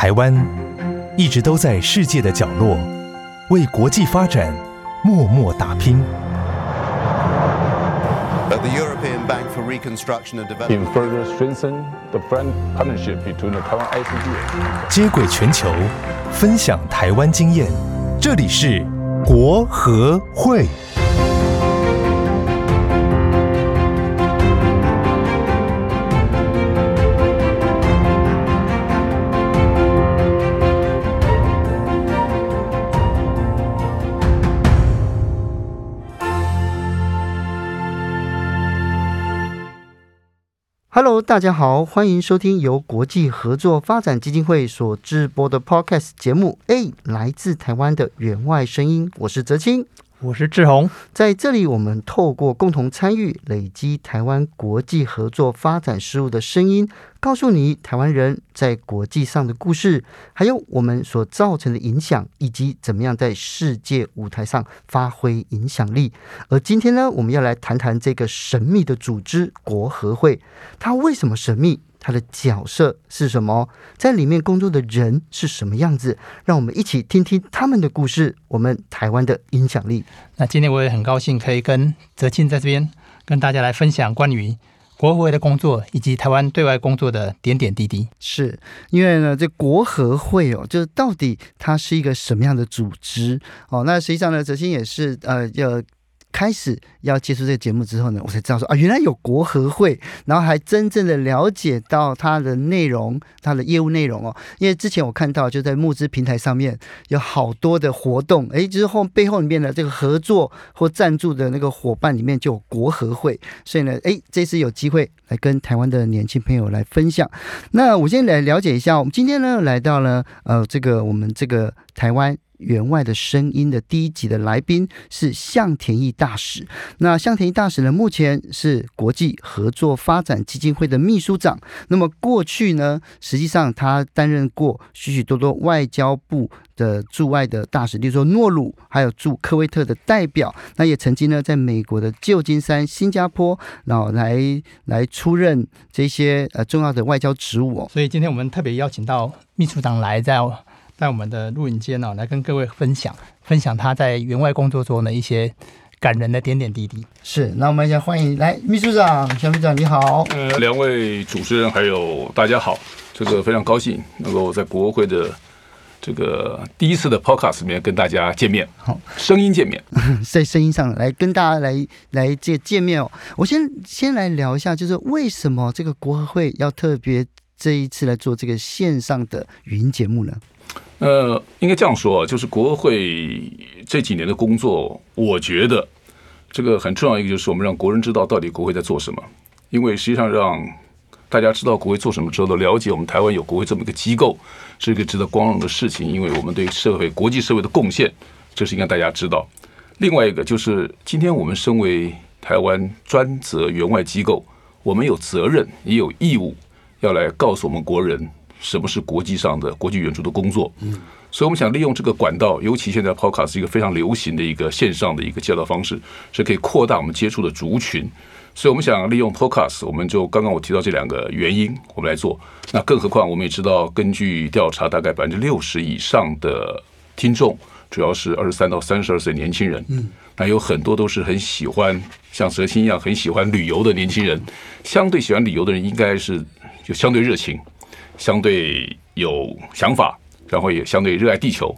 台湾一直都在世界的角落，为国际发展默默打拼。接轨全球，分享台湾经验，这里是国和会。大家好，欢迎收听由国际合作发展基金会所制播的 Podcast 节目。A，来自台湾的援外声音，我是泽清。我是志宏，在这里，我们透过共同参与，累积台湾国际合作发展事务的声音，告诉你台湾人在国际上的故事，还有我们所造成的影响，以及怎么样在世界舞台上发挥影响力。而今天呢，我们要来谈谈这个神秘的组织——国合会，它为什么神秘？他的角色是什么？在里面工作的人是什么样子？让我们一起听听他们的故事。我们台湾的影响力。那今天我也很高兴可以跟泽庆在这边跟大家来分享关于国合会的工作以及台湾对外工作的点点滴滴。是因为呢，这国合会哦，就是到底它是一个什么样的组织哦？那实际上呢，哲青也是呃要。开始要接触这个节目之后呢，我才知道说啊，原来有国合会，然后还真正的了解到它的内容、它的业务内容哦。因为之前我看到就在募资平台上面有好多的活动，诶，之后背后里面的这个合作或赞助的那个伙伴里面就有国合会，所以呢，诶，这次有机会来跟台湾的年轻朋友来分享。那我先来了解一下，我们今天呢来到了呃这个我们这个台湾。援外的声音的第一集的来宾是向田义大使。那向田义大使呢，目前是国际合作发展基金会的秘书长。那么过去呢，实际上他担任过许许多多外交部的驻外的大使，例如说诺鲁，还有驻科威特的代表。那也曾经呢，在美国的旧金山、新加坡，然后来来出任这些呃重要的外交职务哦。所以今天我们特别邀请到秘书长来在。在我们的录影间呢，来跟各位分享分享他在员外工作中的一些感人的点点滴滴。是，那我们先欢迎来秘书长，小秘书长你好。呃，两位主持人还有大家好，这个非常高兴能够在国合会的这个第一次的 Podcast 里面跟大家见面，好，声音见面，在声音上来跟大家来来见见面哦。我先先来聊一下，就是为什么这个国合会要特别这一次来做这个线上的语音节目呢？呃，应该这样说，就是国会这几年的工作，我觉得这个很重要一个就是我们让国人知道到底国会在做什么。因为实际上让大家知道国会做什么之后，都了解我们台湾有国会这么一个机构，是一个值得光荣的事情。因为我们对社会、国际社会的贡献，这是应该大家知道。另外一个就是，今天我们身为台湾专责援外机构，我们有责任也有义务要来告诉我们国人。什么是国际上的国际援助的工作？嗯，所以我们想利用这个管道，尤其现在 Podcast 是一个非常流行的一个线上的一个介绍方式，是可以扩大我们接触的族群。所以我们想利用 Podcast，我们就刚刚我提到这两个原因，我们来做。那更何况我们也知道，根据调查，大概百分之六十以上的听众主要是二十三到三十二岁年轻人。嗯，那有很多都是很喜欢像蛇心一样很喜欢旅游的年轻人。相对喜欢旅游的人，应该是就相对热情。相对有想法，然后也相对热爱地球。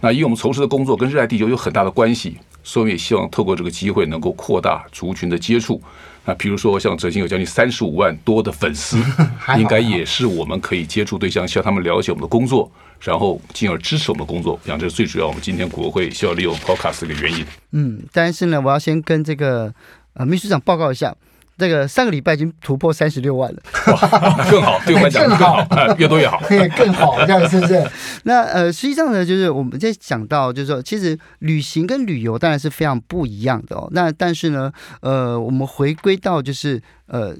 那因为我们从事的工作跟热爱地球有很大的关系，所以我们也希望透过这个机会能够扩大族群的接触。那比如说像哲青有将近三十五万多的粉丝，应该也是我们可以接触对象，希望他们了解我们的工作，然后进而支持我们的工作。讲这是最主要，我们今天国会需要利用 Podcast 的原因。嗯，但是呢，我要先跟这个呃秘书长报告一下。这个上个礼拜已经突破三十六万了，哇，更好，对我们讲 更好，越多越好，更好，这样是不是？那呃，实际上呢，就是我们在讲到，就是说，其实旅行跟旅游当然是非常不一样的哦。那但是呢，呃，我们回归到就是呃，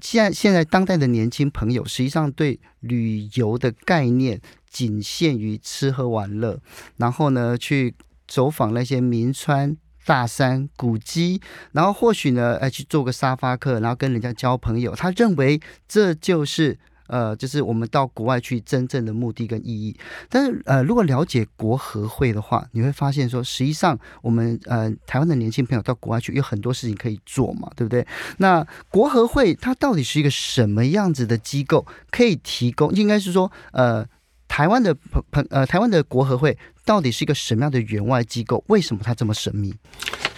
现在现在当代的年轻朋友，实际上对旅游的概念仅限于吃喝玩乐，然后呢，去走访那些名川。大山古迹，然后或许呢，哎，去做个沙发客，然后跟人家交朋友。他认为这就是呃，就是我们到国外去真正的目的跟意义。但是呃，如果了解国合会的话，你会发现说，实际上我们呃台湾的年轻朋友到国外去有很多事情可以做嘛，对不对？那国合会它到底是一个什么样子的机构？可以提供，应该是说呃。台湾的朋朋呃，台湾的国合会到底是一个什么样的员外机构？为什么它这么神秘？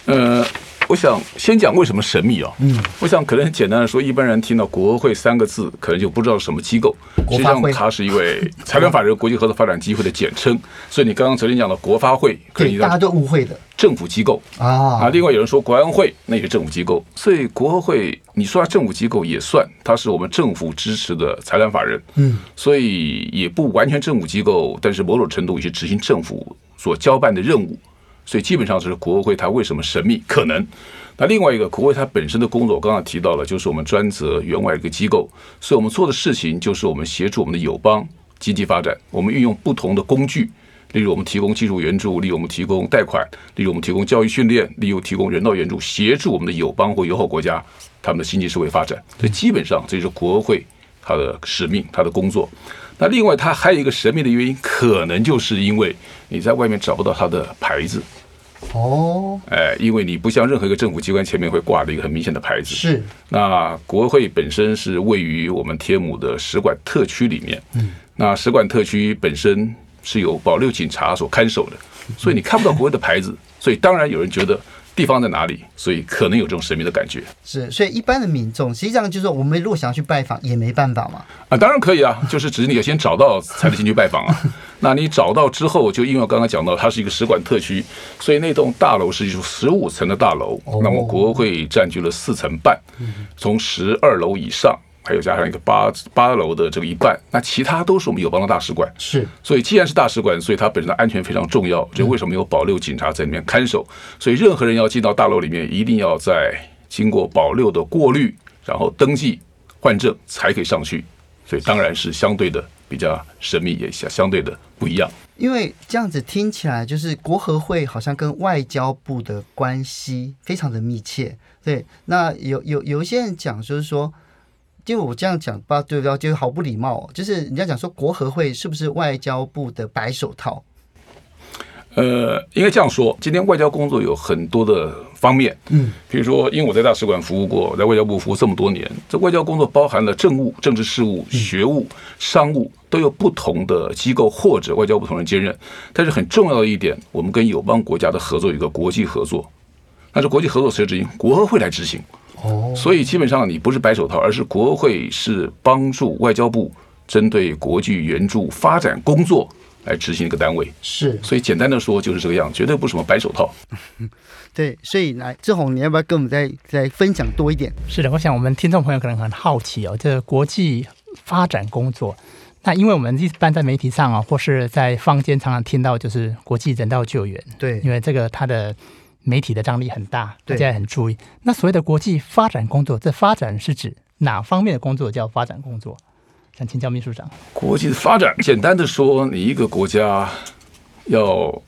呃，我想先讲为什么神秘啊。嗯，我想可能很简单的说，一般人听到国合会三个字，可能就不知道什么机构。实际上，它是一位财团法人国际合作发展机会的简称。所以你刚刚昨天讲的国发会，可能大家都误会的政府机构啊。啊，另外有人说国安会，那也是政府机构。所以国合会，你说它政府机构也算，它是我们政府支持的财团法人。嗯，所以也不完全政府机构，但是某种程度也是执行政府所交办的任务。所以基本上就是国会，它为什么神秘？可能那另外一个国会它本身的工作，我刚刚提到了，就是我们专责援外一个机构，所以我们做的事情就是我们协助我们的友邦经济发展，我们运用不同的工具，例如我们提供技术援助，例如我们提供贷款，例如我们提供教育训练，例如提供人道援助，协助我们的友邦或友好国家他们的经济社会发展。所以基本上这就是国会它的使命，它的工作。那另外，它还有一个神秘的原因，可能就是因为你在外面找不到它的牌子。哦，哎，因为你不像任何一个政府机关前面会挂着一个很明显的牌子。是。那国会本身是位于我们天母的使馆特区里面。嗯。那使馆特区本身是由保六警察所看守的，所以你看不到国会的牌子，所以当然有人觉得。地方在哪里？所以可能有这种神秘的感觉。是，所以一般的民众实际上就是说，我们如果想要去拜访，也没办法嘛。啊，当然可以啊，就是只是你要先找到才能进去拜访啊。那你找到之后，就因为我刚刚讲到，它是一个使馆特区，所以那栋大楼是十五层的大楼，那么国会占据了四层半，从十二楼以上。还有加上一个八八楼的这个一半，那其他都是我们友邦的大使馆。是，所以既然是大使馆，所以它本身的安全非常重要。就为什么有保六警察在里面看守？所以任何人要进到大楼里面，一定要在经过保六的过滤，然后登记换证才可以上去。所以当然是相对的比较神秘，也相相对的不一样。因为这样子听起来，就是国合会好像跟外交部的关系非常的密切。对，那有有有一些人讲，就是说。就我这样讲吧，对不对？就好不礼貌哦。就是人家讲说，国合会是不是外交部的白手套？呃，应该这样说。今天外交工作有很多的方面，嗯，比如说，因为我在大使馆服务过，在外交部服务这么多年，这外交工作包含了政务、政治事务、学务、商务，都有不同的机构或者外交部同仁兼任。但是很重要的一点，我们跟友邦国家的合作有一个国际合作，那是国际合作谁执行？国合会来执行。哦，所以基本上你不是白手套，而是国会是帮助外交部针对国际援助发展工作来执行一个单位。是，所以简单的说就是这个样，绝对不是什么白手套。对，所以来志宏，你要不要跟我们再再分享多一点？是的，我想我们听众朋友可能很好奇哦，这个国际发展工作，那因为我们一般在媒体上啊，或是在坊间常常听到就是国际人道救援，对，因为这个它的。媒体的张力很大，大家也很注意。那所谓的国际发展工作，这发展是指哪方面的工作叫发展工作？想请教秘书长。国际的发展，简单的说，你一个国家要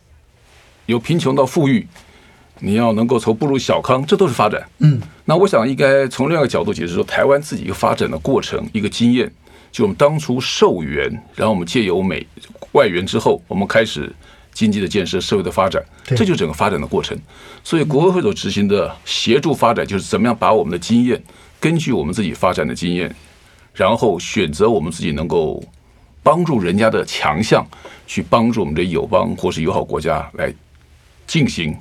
由贫穷到富裕，你要能够从步入小康，这都是发展。嗯，那我想应该从另外一个角度解释说，台湾自己一个发展的过程，一个经验，就我们当初受援，然后我们借由美外援之后，我们开始。经济的建设、社会的发展，这就是整个发展的过程。所以，国合会所执行的协助发展，就是怎么样把我们的经验，根据我们自己发展的经验，然后选择我们自己能够帮助人家的强项，去帮助我们的友邦或是友好国家来进行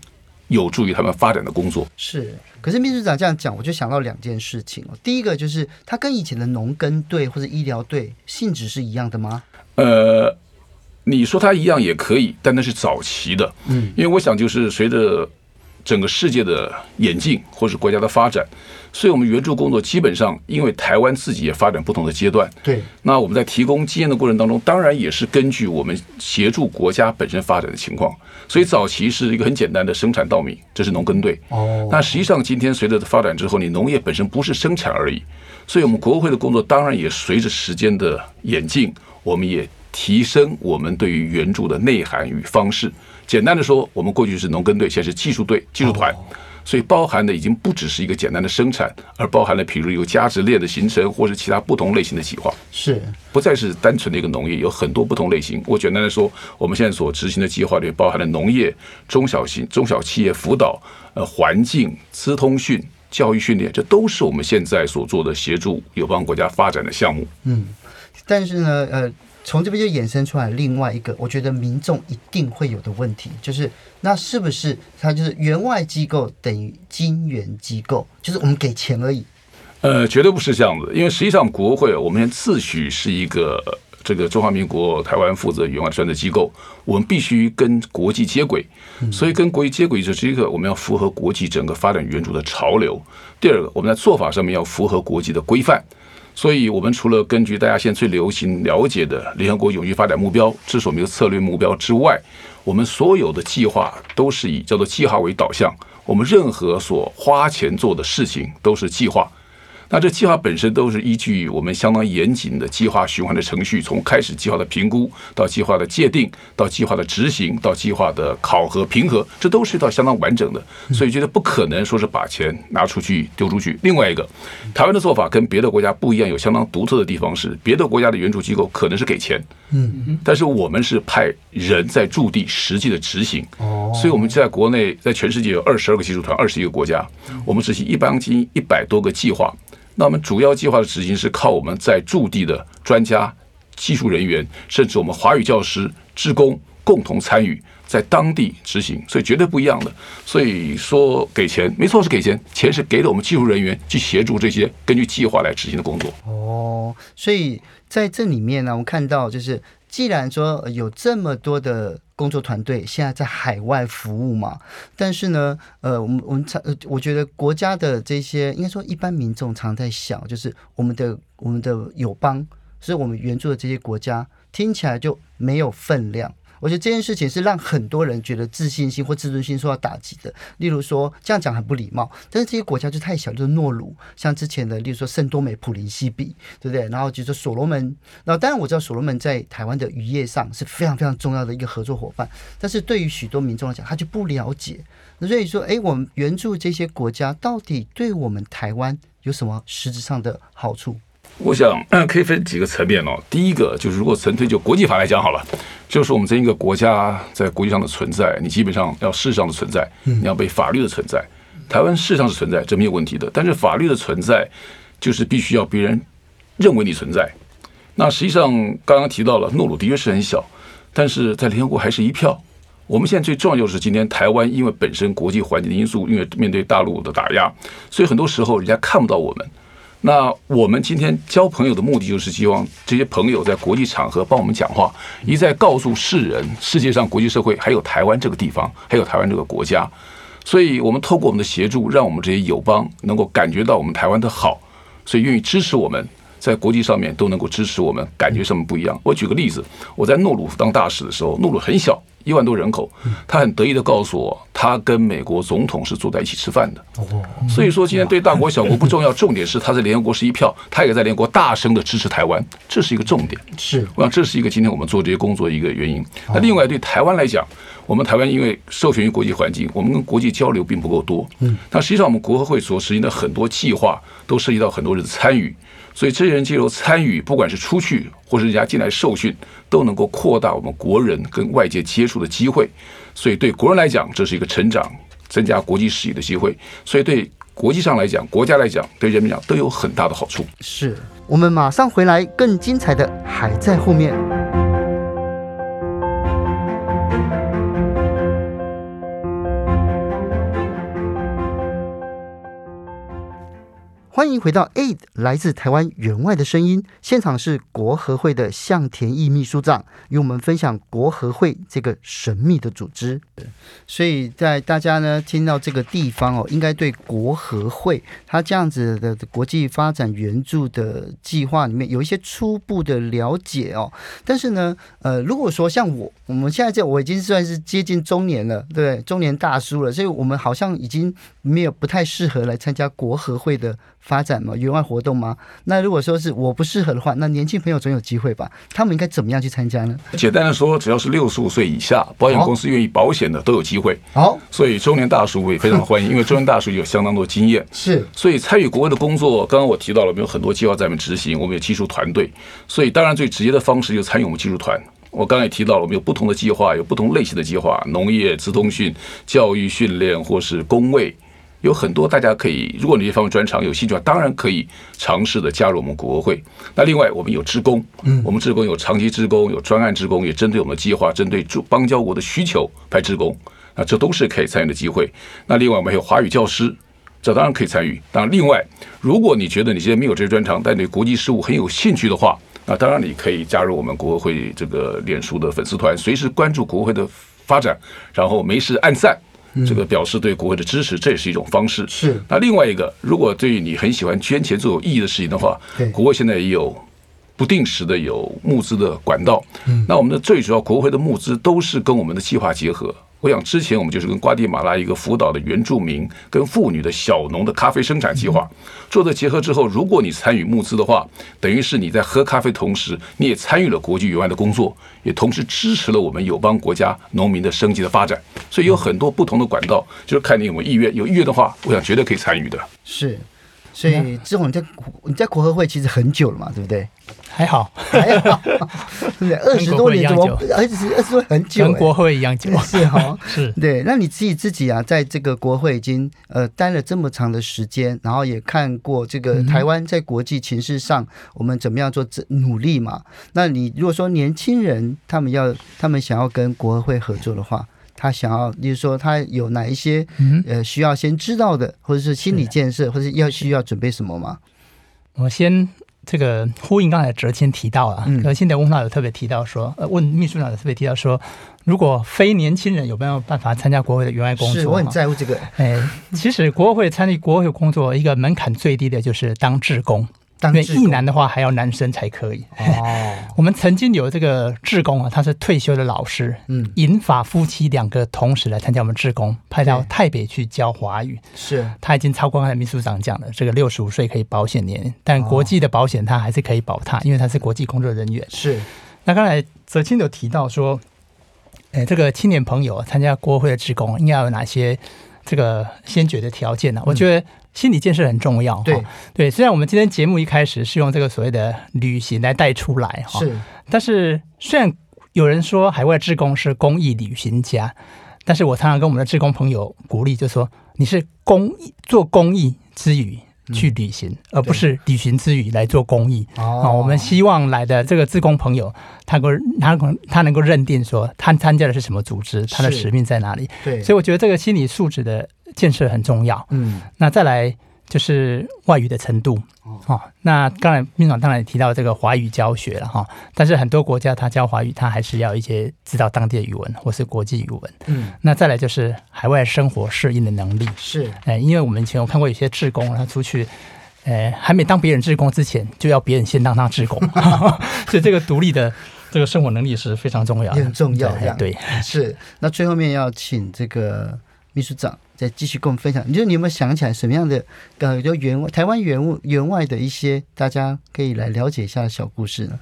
有助于他们发展的工作。是，可是秘书长这样讲，我就想到两件事情哦。第一个就是，它跟以前的农耕队或者医疗队性质是一样的吗？呃。你说它一样也可以，但那是早期的，嗯，因为我想就是随着整个世界的演进或是国家的发展，所以我们援助工作基本上，因为台湾自己也发展不同的阶段，对，那我们在提供经验的过程当中，当然也是根据我们协助国家本身发展的情况，所以早期是一个很简单的生产稻米，这是农耕队，哦，那实际上今天随着发展之后，你农业本身不是生产而已，所以我们国会的工作当然也随着时间的演进，我们也。提升我们对于援助的内涵与方式。简单的说，我们过去是农耕队，现在是技术队、技术团。所以包含的已经不只是一个简单的生产，而包含了比如有价值链的形成，或是其他不同类型的计划，是不再是单纯的一个农业，有很多不同类型。我简单的说，我们现在所执行的计划里包含了农业、中小型、中小企业辅导、呃环境、资通讯、教育训练，这都是我们现在所做的协助友邦国家发展的项目。嗯，但是呢，呃。从这边就衍生出来另外一个，我觉得民众一定会有的问题，就是那是不是它就是援外机构等于金援机构，就是我们给钱而已？呃，绝对不是这样子，因为实际上国会我们自诩是一个这个中华民国台湾负责援外专的机构，我们必须跟国际接轨，所以跟国际接轨就是一个我们要符合国际整个发展援助的潮流。第二个，我们在做法上面要符合国际的规范。所以，我们除了根据大家现在最流行了解的联合国永续发展目标，这是我们一个策略目标之外，我们所有的计划都是以叫做计划为导向。我们任何所花钱做的事情都是计划。那这计划本身都是依据我们相当严谨的计划循环的程序，从开始计划的评估到计划的界定，到计划的执行，到计划的考核评核，这都是一套相当完整的。所以觉得不可能说是把钱拿出去丢出去。另外一个，台湾的做法跟别的国家不一样，有相当独特的地方是，别的国家的援助机构可能是给钱，嗯，但是我们是派人在驻地实际的执行。哦，所以我们在国内，在全世界有二十二个技术团，二十一个国家，我们执行一般经一百多个计划。那我们主要计划的执行是靠我们在驻地的专家、技术人员，甚至我们华语教师、职工共同参与，在当地执行，所以绝对不一样的。所以说给钱，没错是给钱，钱是给了我们技术人员去协助这些根据计划来执行的工作。哦，所以在这里面呢，我们看到就是。既然说有这么多的工作团队现在在海外服务嘛，但是呢，呃，我们我们常，我觉得国家的这些应该说一般民众常在想，就是我们的我们的友邦，是我们援助的这些国家，听起来就没有分量。我觉得这件事情是让很多人觉得自信心或自尊心受到打击的。例如说，这样讲很不礼貌，但是这些国家就太小，就是诺鲁，像之前的，例如说圣多美普林西比，对不对？然后就是所罗门，那当然我知道所罗门在台湾的渔业上是非常非常重要的一个合作伙伴，但是对于许多民众来讲，他就不了解。那所以说，哎，我们援助这些国家，到底对我们台湾有什么实质上的好处？我想可以分几个层面哦。第一个就是，如果纯粹就国际法来讲好了，就是我们这一个国家在国际上的存在，你基本上要事实上的存在，你要被法律的存在。台湾事实上是存在，这没有问题的。但是法律的存在，就是必须要别人认为你存在。那实际上刚刚提到了，诺鲁的确是很小，但是在联合国还是一票。我们现在最重要就是今天台湾，因为本身国际环境的因素，因为面对大陆的打压，所以很多时候人家看不到我们。那我们今天交朋友的目的，就是希望这些朋友在国际场合帮我们讲话，一再告诉世人，世界上国际社会还有台湾这个地方，还有台湾这个国家。所以，我们透过我们的协助，让我们这些友邦能够感觉到我们台湾的好，所以愿意支持我们，在国际上面都能够支持我们，感觉上面不一样。我举个例子，我在诺鲁当大使的时候，诺鲁很小。一万多人口，他很得意的告诉我，他跟美国总统是坐在一起吃饭的。所以说，今天对大国小国不重要，重点是他在联合国是一票，他也在联合国大声的支持台湾，这是一个重点。是，我想这是一个今天我们做这些工作的一个原因。那另外对台湾来讲，我们台湾因为受限于国际环境，我们跟国际交流并不够多。嗯，那实际上我们国合会所实行的很多计划，都涉及到很多人的参与。所以这些人借由参与，不管是出去或是人家进来受训，都能够扩大我们国人跟外界接触的机会。所以对国人来讲，这是一个成长、增加国际视野的机会。所以对国际上来讲，国家来讲，对人民讲都有很大的好处。是我们马上回来，更精彩的还在后面。欢迎回到 AID 来自台湾员外的声音，现场是国合会的向田义秘书长与我们分享国合会这个神秘的组织。所以在大家呢听到这个地方哦，应该对国合会它这样子的国际发展援助的计划里面有一些初步的了解哦。但是呢，呃，如果说像我，我们现在这我已经算是接近中年了，对，中年大叔了，所以我们好像已经没有不太适合来参加国合会的。展吗？员外活动吗？那如果说是我不适合的话，那年轻朋友总有机会吧？他们应该怎么样去参加呢？简单的说，只要是六十五岁以下，保险公司愿意保险的都有机会。好，所以中年大叔也非常欢迎，因为中年大叔有相当多经验。是，所以参与国外的工作，刚刚我提到了，我们有很多计划在我们执行，我们有技术团队，所以当然最直接的方式就参与我们技术团。我刚才也提到了，我们有不同的计划，有不同类型的计划，农业、资通讯、教育训练，或是公卫。有很多大家可以，如果你这方面专长有兴趣的话，当然可以尝试的加入我们国合会。那另外，我们有职工，嗯，我们职工有长期职工，有专案职工，也针对我们的计划，针对驻邦交国的需求派职工，那这都是可以参与的机会。那另外，我们还有华语教师，这当然可以参与。当然，另外，如果你觉得你现在没有这些专长，但对国际事务很有兴趣的话，那当然你可以加入我们国合会这个脸书的粉丝团，随时关注国合会的发展，然后没事按赞。这个表示对国会的支持，这也是一种方式。是。那另外一个，如果对于你很喜欢捐钱做有意义的事情的话，国会现在也有不定时的有募资的管道。嗯。那我们的最主要国会的募资都是跟我们的计划结合。我想之前我们就是跟瓜地马拉一个辅导的原住民跟妇女的小农的咖啡生产计划做的结合之后，如果你参与募资的话，等于是你在喝咖啡同时，你也参与了国际援外的工作，也同时支持了我们友邦国家农民的升级的发展。所以有很多不同的管道，就是看你有没有意愿。有意愿的话，我想绝对可以参与的。是，所以志宏你在你在国合会其实很久了嘛，对不对？还好，还好，对不对？二十多年怎么，而且是二十多很久，跟国会一样久，是哈，是对。那你自己自己啊，在这个国会已经呃待了这么长的时间，然后也看过这个台湾在国际情势上我们怎么样做努力嘛？那你如果说年轻人他们要他们想要跟国合会合作的话，他想要，例如说他有哪一些呃需要先知道的，或者是心理建设，或者是要需要准备什么吗？我先。这个呼应刚才哲谦提到了，哲青的问老有特别提到说，呃，问秘书长有特别提到说，如果非年轻人有没有办法参加国会的员外工作？是，我很在乎这个。哎，其实国会参与国会工作，一个门槛最低的就是当志工。因为一男的话，还要男生才可以。哦，我们曾经有这个志工啊，他是退休的老师，嗯，银发夫妻两个同时来参加我们志工，派到台北去教华语。是，他已经超过刚才秘书长讲的这个六十五岁可以保险年，但国际的保险他还是可以保他，因为他是国际工作人员。是，那刚才泽青有提到说，哎，这个青年朋友参加国会的志工应该有哪些这个先决的条件呢？我觉得。心理建设很重要，对对。虽然我们今天节目一开始是用这个所谓的旅行来带出来哈，是。但是虽然有人说海外志工是公益旅行家，但是我常常跟我们的志工朋友鼓励，就说你是公益做公益之余去旅行，嗯、而不是旅行之余来做公益。哦，我们希望来的这个志工朋友，他够他能他能够认定说他参加的是什么组织，他的使命在哪里。对，所以我觉得这个心理素质的。建设很重要，嗯，那再来就是外语的程度，哦，那刚才秘书长当然也提到这个华语教学了哈，但是很多国家他教华语，他还是要一些知道当地的语文或是国际语文，嗯，那再来就是海外生活适应的能力，是，哎，因为我们以前有看过有些志工他出去，哎，还没当别人志工之前，就要别人先当他志工，所以这个独立的这个生活能力是非常重要的，很重要，对，对，是。那最后面要请这个秘书长。再继续跟我们分享，你就你有没有想起来什么样的呃，就员台湾员务援外的一些大家可以来了解一下的小故事呢？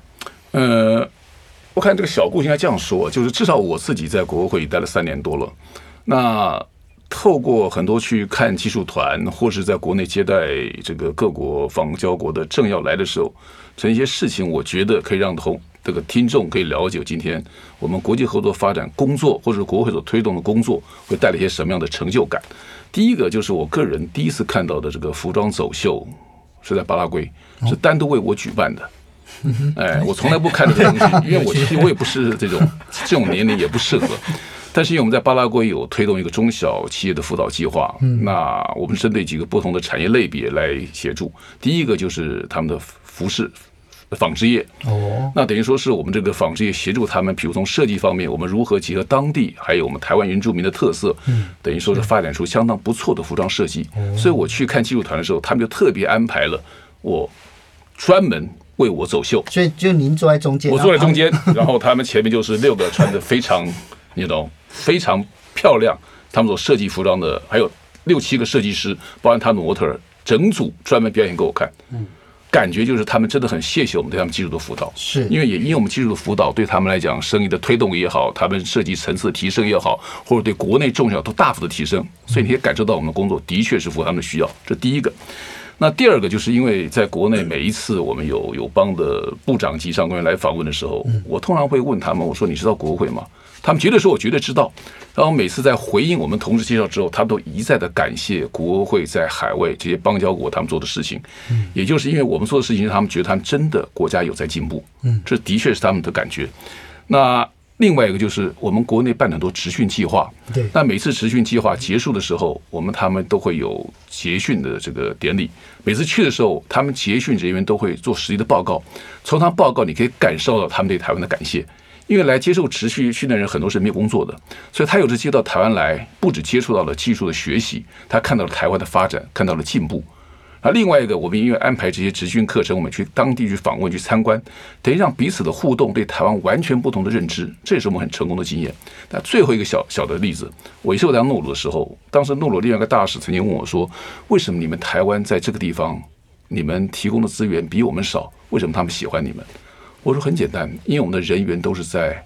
呃，我看这个小故事应该这样说，就是至少我自己在国合会待了三年多了，那透过很多去看技术团，或是在国内接待这个各国访交国的政要来的时候，这一些事情，我觉得可以让同。这个听众可以了解今天我们国际合作发展工作，或者国会所推动的工作，会带来一些什么样的成就感。第一个就是我个人第一次看到的这个服装走秀，是在巴拉圭，是单独为我举办的。哎，我从来不看这个东西，因为我其实我也不是这种 这种年龄也不适合。但是因为我们在巴拉圭有推动一个中小企业的辅导计划，那我们针对几个不同的产业类别来协助。第一个就是他们的服饰。纺织业哦，那等于说是我们这个纺织业协助他们，比如从设计方面，我们如何结合当地还有我们台湾原住民的特色，嗯，等于说是发展出相当不错的服装设计。所以我去看技术团的时候，他们就特别安排了我专门为我走秀。所以就您坐在中间，我坐在中间，然后他们 前面就是六个穿的非常你懂非常漂亮，他们所设计服装的还有六七个设计师，包含他们模特儿。整组专门表演给我看，嗯。感觉就是他们真的很谢谢我们对他们技术的辅导，是因为也因为我们技术的辅导，对他们来讲，生意的推动也好，他们设计层次的提升也好，或者对国内重要都大幅的提升，所以你也感受到我们的工作的确是符合他们的需要。这第一个。那第二个就是因为在国内每一次我们有友邦的部长级上官员来访问的时候，我通常会问他们，我说你知道国会吗？他们绝对说我绝对知道。然后每次在回应我们同事介绍之后，他们都一再的感谢国会在海外这些邦交国他们做的事情。嗯，也就是因为我们做的事情，他们觉得他们真的国家有在进步。嗯，这的确是他们的感觉。那另外一个就是我们国内办很多职训计划。对。那每次职训计划结束的时候，我们他们都会有结训的这个典礼。每次去的时候，他们结训人员都会做实际的报告。从他报告，你可以感受到他们对台湾的感谢。因为来接受持续训练的人很多是没有工作的，所以他有次接到台湾来，不止接触到了技术的学习，他看到了台湾的发展，看到了进步。啊，另外一个，我们因为安排这些职训课程，我们去当地去访问、去参观，等于让彼此的互动对台湾完全不同的认知，这也是我们很成功的经验。那最后一个小小的例子，我也是我在诺鲁的时候，当时诺鲁另外一个大使曾经问我说：“为什么你们台湾在这个地方，你们提供的资源比我们少？为什么他们喜欢你们？”我说很简单，因为我们的人员都是在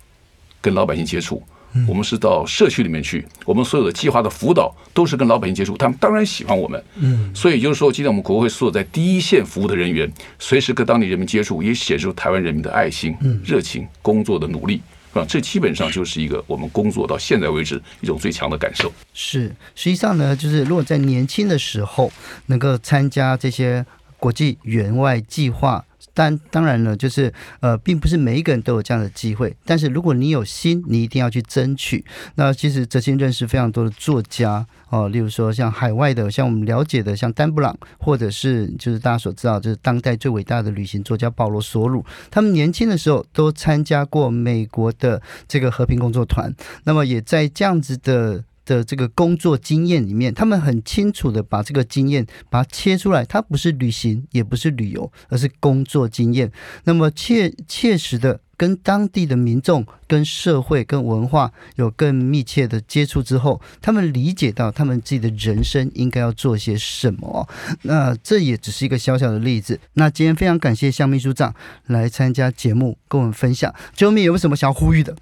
跟老百姓接触，我们是到社区里面去，我们所有的计划的辅导都是跟老百姓接触，他们当然喜欢我们。嗯，所以就是说，今天我们国会所有在第一线服务的人员，随时跟当地人民接触，也显示出台湾人民的爱心、热情、工作的努力，是吧？这基本上就是一个我们工作到现在为止一种最强的感受。是，实际上呢，就是如果在年轻的时候能够参加这些国际援外计划。但当然了，就是呃，并不是每一个人都有这样的机会。但是如果你有心，你一定要去争取。那其实哲青认识非常多的作家哦，例如说像海外的，像我们了解的，像丹布朗，或者是就是大家所知道，就是当代最伟大的旅行作家保罗索鲁，他们年轻的时候都参加过美国的这个和平工作团。那么也在这样子的。的这个工作经验里面，他们很清楚的把这个经验把它切出来，它不是旅行，也不是旅游，而是工作经验。那么切切实的跟当地的民众、跟社会、跟文化有更密切的接触之后，他们理解到他们自己的人生应该要做些什么。那这也只是一个小小的例子。那今天非常感谢向秘书长来参加节目，跟我们分享。最后面有没有什么想要呼吁的？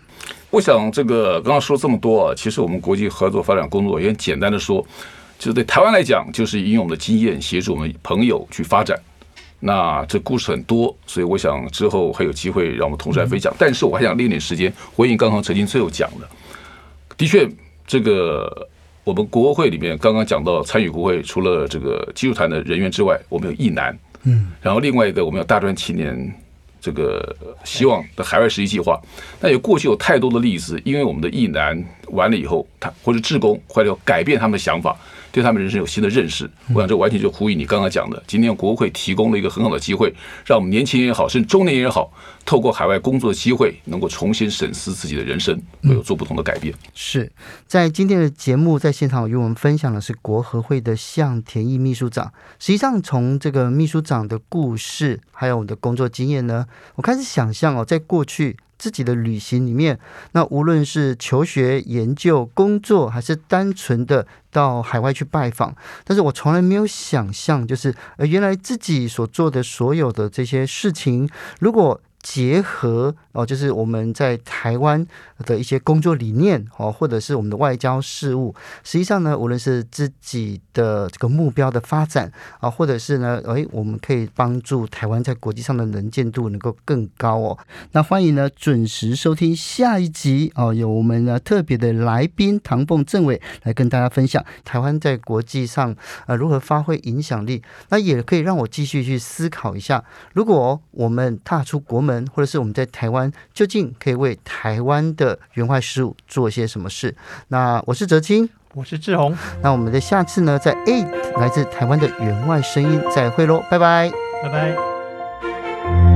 我想这个刚刚说这么多啊，其实我们国际合作发展工作也简单的说，就是对台湾来讲，就是以我们的经验协助我们朋友去发展。那这故事很多，所以我想之后还有机会让我们同事来分享。但是我还想另一点时间回应刚刚哲青最后讲的。的确，这个我们国会里面刚刚讲到参与国会，除了这个技术团的人员之外，我们有役男，嗯，然后另外一个我们有大专青年。这个希望的海外实习计划，那有过去有太多的例子，因为我们的役男完了以后，他或者志工，或者改变他们的想法。对他们人生有新的认识，我想这完全就呼应你刚刚讲的。今天国会提供了一个很好的机会，让我们年轻人也好，甚至中年人也好，透过海外工作的机会，能够重新审视自己的人生，会有做不同的改变。是在今天的节目，在现场与我们分享的是国合会的向田义秘书长。实际上，从这个秘书长的故事，还有我们的工作经验呢，我开始想象哦，在过去。自己的旅行里面，那无论是求学、研究、工作，还是单纯的到海外去拜访，但是我从来没有想象，就是呃，原来自己所做的所有的这些事情，如果结合哦，就是我们在台湾的一些工作理念哦，或者是我们的外交事务，实际上呢，无论是自己的这个目标的发展啊，或者是呢，诶，我们可以帮助台湾在国际上的能见度能够更高哦。那欢迎呢准时收听下一集哦，有我们呢特别的来宾唐凤政委来跟大家分享台湾在国际上呃如何发挥影响力。那也可以让我继续去思考一下，如果我们踏出国门。或者是我们在台湾究竟可以为台湾的援外事务做些什么事？那我是哲青，我是志宏。那我们的下次呢，在 A 来自台湾的员外声音再会喽，拜拜，拜拜。